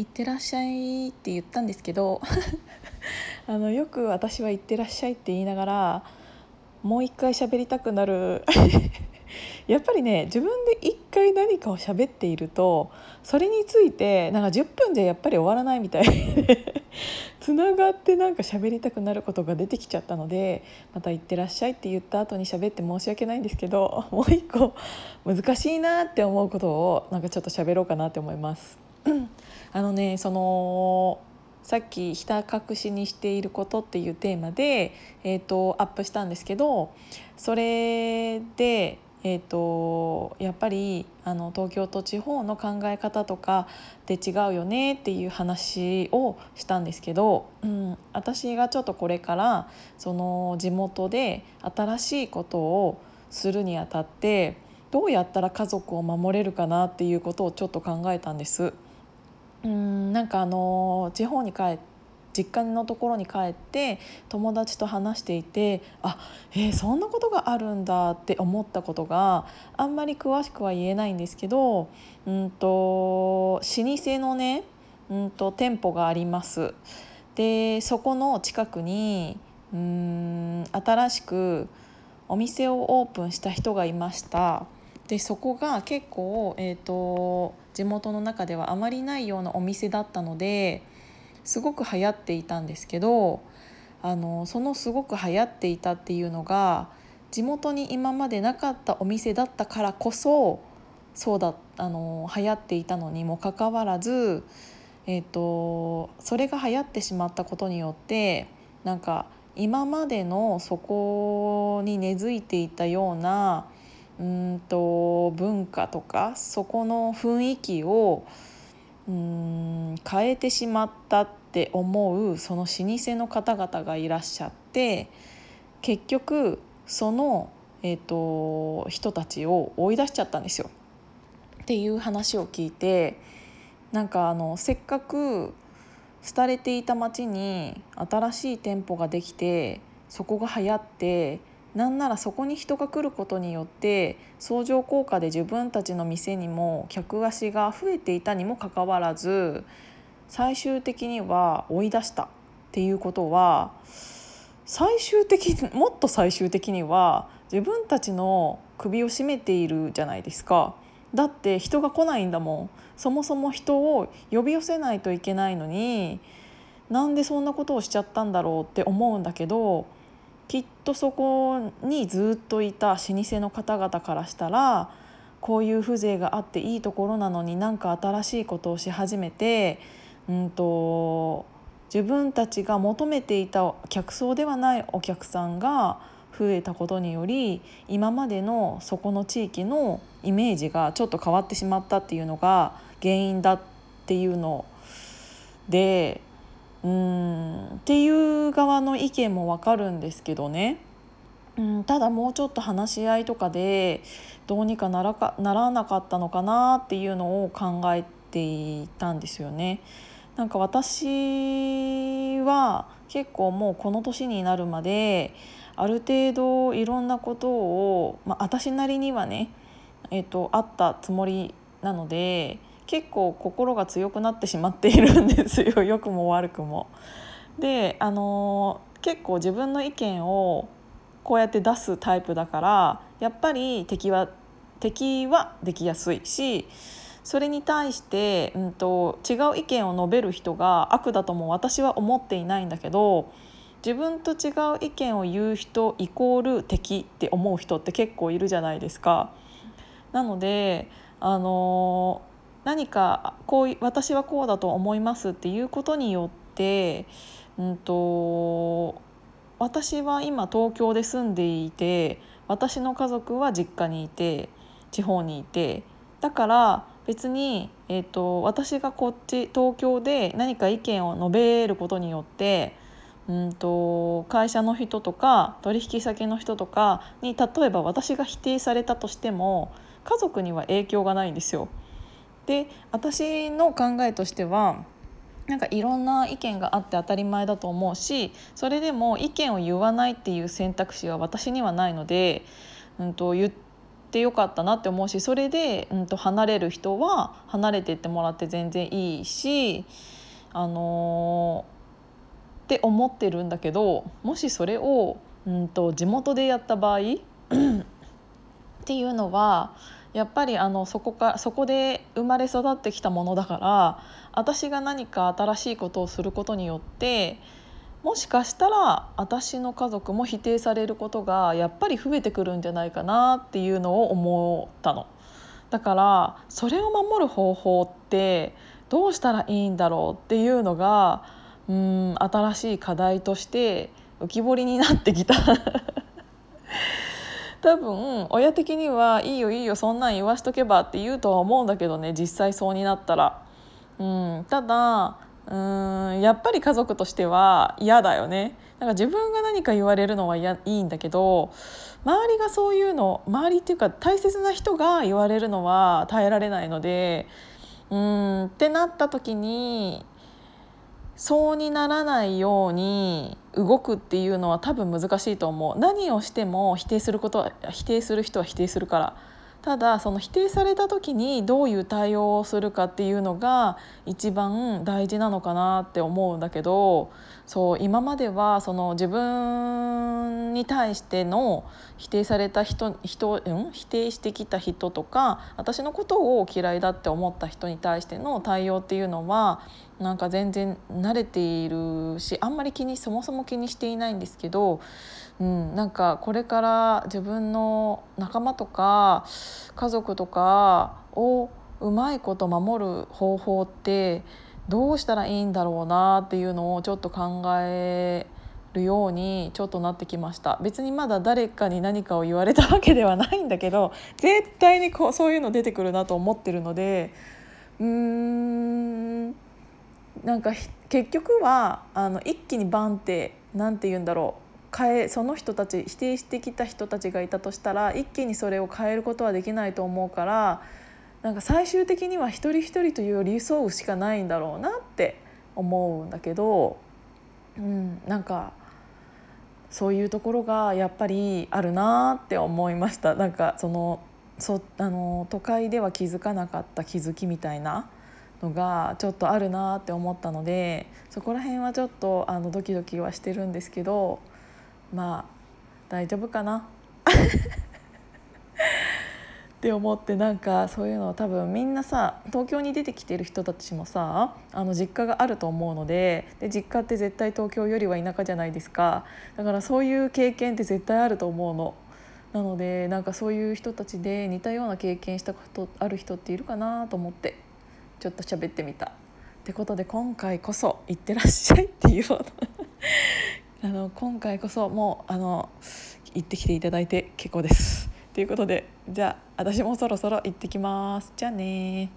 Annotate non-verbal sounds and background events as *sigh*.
行ってらっしゃい」って言ったんですけど *laughs* あのよく私は「行ってらっしゃい」って言いながらもう一回喋りたくなる *laughs* やっぱりね自分で一回何かを喋っているとそれについてなんか10分じゃやっぱり終わらないみたいで *laughs* つながってなんか喋りたくなることが出てきちゃったのでまた「行ってらっしゃい」って言った後に喋って申し訳ないんですけどもう一個難しいなって思うことをなんかちょっと喋ろうかなって思います。あのねそのさっき「ひた隠しにしていること」っていうテーマで、えーと、アップしたんですけどそれで、えーと、やっぱりあの東京と地方の考え方とかで違うよねっていう話をしたんですけど、うん、私がちょっとこれからその地元で新しいことをするにあたってどうやったら家族を守れるかなっていうことをちょっと考えたんです。うんなんかあの地方に帰って実家のところに帰って友達と話していてあえー、そんなことがあるんだって思ったことがあんまり詳しくは言えないんですけど、うんと、老舗のね、うんと、店舗があります。でそこの近くにうん新しくお店をオープンした人がいました。でそこが結構、えーと、地元の中ではあまりないようなお店だったのですごく流行っていたんですけどあのそのすごく流行っていたっていうのが地元に今までなかったお店だったからこそそうだあの流行っていたのにもかかわらず、えーとそれが流行ってしまったことによってなんか今までのそこに根付いていたようなうんと文化とかそこの雰囲気をうん変えてしまったって思うその老舗の方々がいらっしゃって結局その、えーと、人たちを追い出しちゃったんですよ。っていう話を聞いてなんかあのせっかく廃れていた町に新しい店舗ができてそこが流行ってなんならそこに人が来ることによって相乗効果で自分たちの店にも客足が増えていたにもかかわらず最終的には追い出したっていうことは最終的にもっと最終的には自分たちの首を絞めているじゃないですか。だって人が来ないんだもんそもそも人を呼び寄せないといけないのになんでそんなことをしちゃったんだろうって思うんだけどきっとそこにずっといた老舗の方々からしたらこういう風情があっていいところなのになんか新しいことをし始めて、うんと、自分たちが求めていた客層ではないお客さんが増えたことにより今までのそこの地域のイメージがちょっと変わってしまったっていうのが原因だっていうのでうん。っていう側の意見もわかるんですけどね。うん。ただもうちょっと話し合いとかでどうにかならかならなかったのかなっていうのを考えていたんですよね。なんか私は結構もうこの年になるまである程度いろんなことを、まあ、私なりにはね、えーと、あったつもりなので結構心が強くなってしまっているんですよ *laughs* 良くも悪くも。であの結構自分の意見をこうやって出すタイプだからやっぱり敵は敵はできやすいしそれに対して、うんと、違う意見を述べる人が悪だとも私は思っていないんだけど自分と違う意見を言う人イコール敵って思う人って結構いるじゃないですか。なのであの何かこう私はこうだと思いますっていうことによって、うんと、私は今東京で住んでいて私の家族は実家にいて地方にいてだから別に、えーと、私がこっち東京で何か意見を述べることによってうんと会社の人とか取引先の人とかに例えば私が否定されたとしても家族には影響がないんですよ。で私の考えとしてはなんかいろんな意見があって当たり前だと思うしそれでも意見を言わないっていう選択肢は私にはないので、うん、と言ってよかったなって思うしそれで、うん、と離れる人は離れていってもらって全然いいしあのー、って思ってるんだけどもしそれを、うんと、地元でやった場合 *clears throat* っていうのはやっぱりあのそこかそこで生まれ育ってきたものだから私が何か新しいことをすることによってもしかしたら私の家族も否定されることがやっぱり増えてくるんじゃないかなっていうのを思ったの。だからそれを守る方法ってどうしたらいいんだろうっていうのがうん新しい課題として浮き彫りになってきた *laughs* 多分親的にはいいよいいよそんなん言わしとけばって言うとは思うんだけどね実際そうになったら。うん、ただうんやっぱり家族としては嫌だよねなんか自分が何か言われるのはいいんだけど周りがそういうの周りっていうか大切な人が言われるのは耐えられないのでうんってなった時にそうにならないように動くっていうのは多分難しいと思う。何をしても否定することは否定する人は否定するから。ただその否定された時にどういう対応をするかっていうのが一番大事なのかなって思うんだけどそう今まではその自分に対しての否定された人人、うん、否定してきた人とか私のことを嫌いだって思った人に対しての対応っていうのはなんか全然慣れているしあんまり気にそもそも気にしていないんですけどうん、なんかこれから自分の仲間とか家族とかをうまいこと守る方法ってどうしたらいいんだろうなっていうのをちょっと考えるようにちょっとなってきました。別にまだ誰かに何かを言われたわけではないんだけど絶対にこうそういうの出てくるなと思ってるのでうーんなんか結局はあの一気にバンって何て言うんだろう。変えその人たち否定してきた人たちがいたとしたら一気にそれを変えることはできないと思うからなんか最終的には一人一人という寄り添うしかないんだろうなって思うんだけど、うん、なんかそういうところがやっぱりあるなって思いました。なんかそのそあの都会では気づかなかった気づきみたいなのがちょっとあるなって思ったのでそこら辺はちょっとあのドキドキはしてるんですけどまあ大丈夫かな？*laughs* って思ってなんかそういうの多分みんなさ東京に出てきてる人たちもさあの実家があると思うのでで実家って絶対東京よりは田舎じゃないですかだからそういう経験って絶対あると思うの。なのでなんかそういう人たちで似たような経験したことある人っているかなと思ってちょっと喋ってみた。ってことで今回こそ「いってらっしゃい」っていうあの今回こそもうあの行ってきていただいて結構です。ということでじゃあ私もそろそろ行ってきます。じゃあね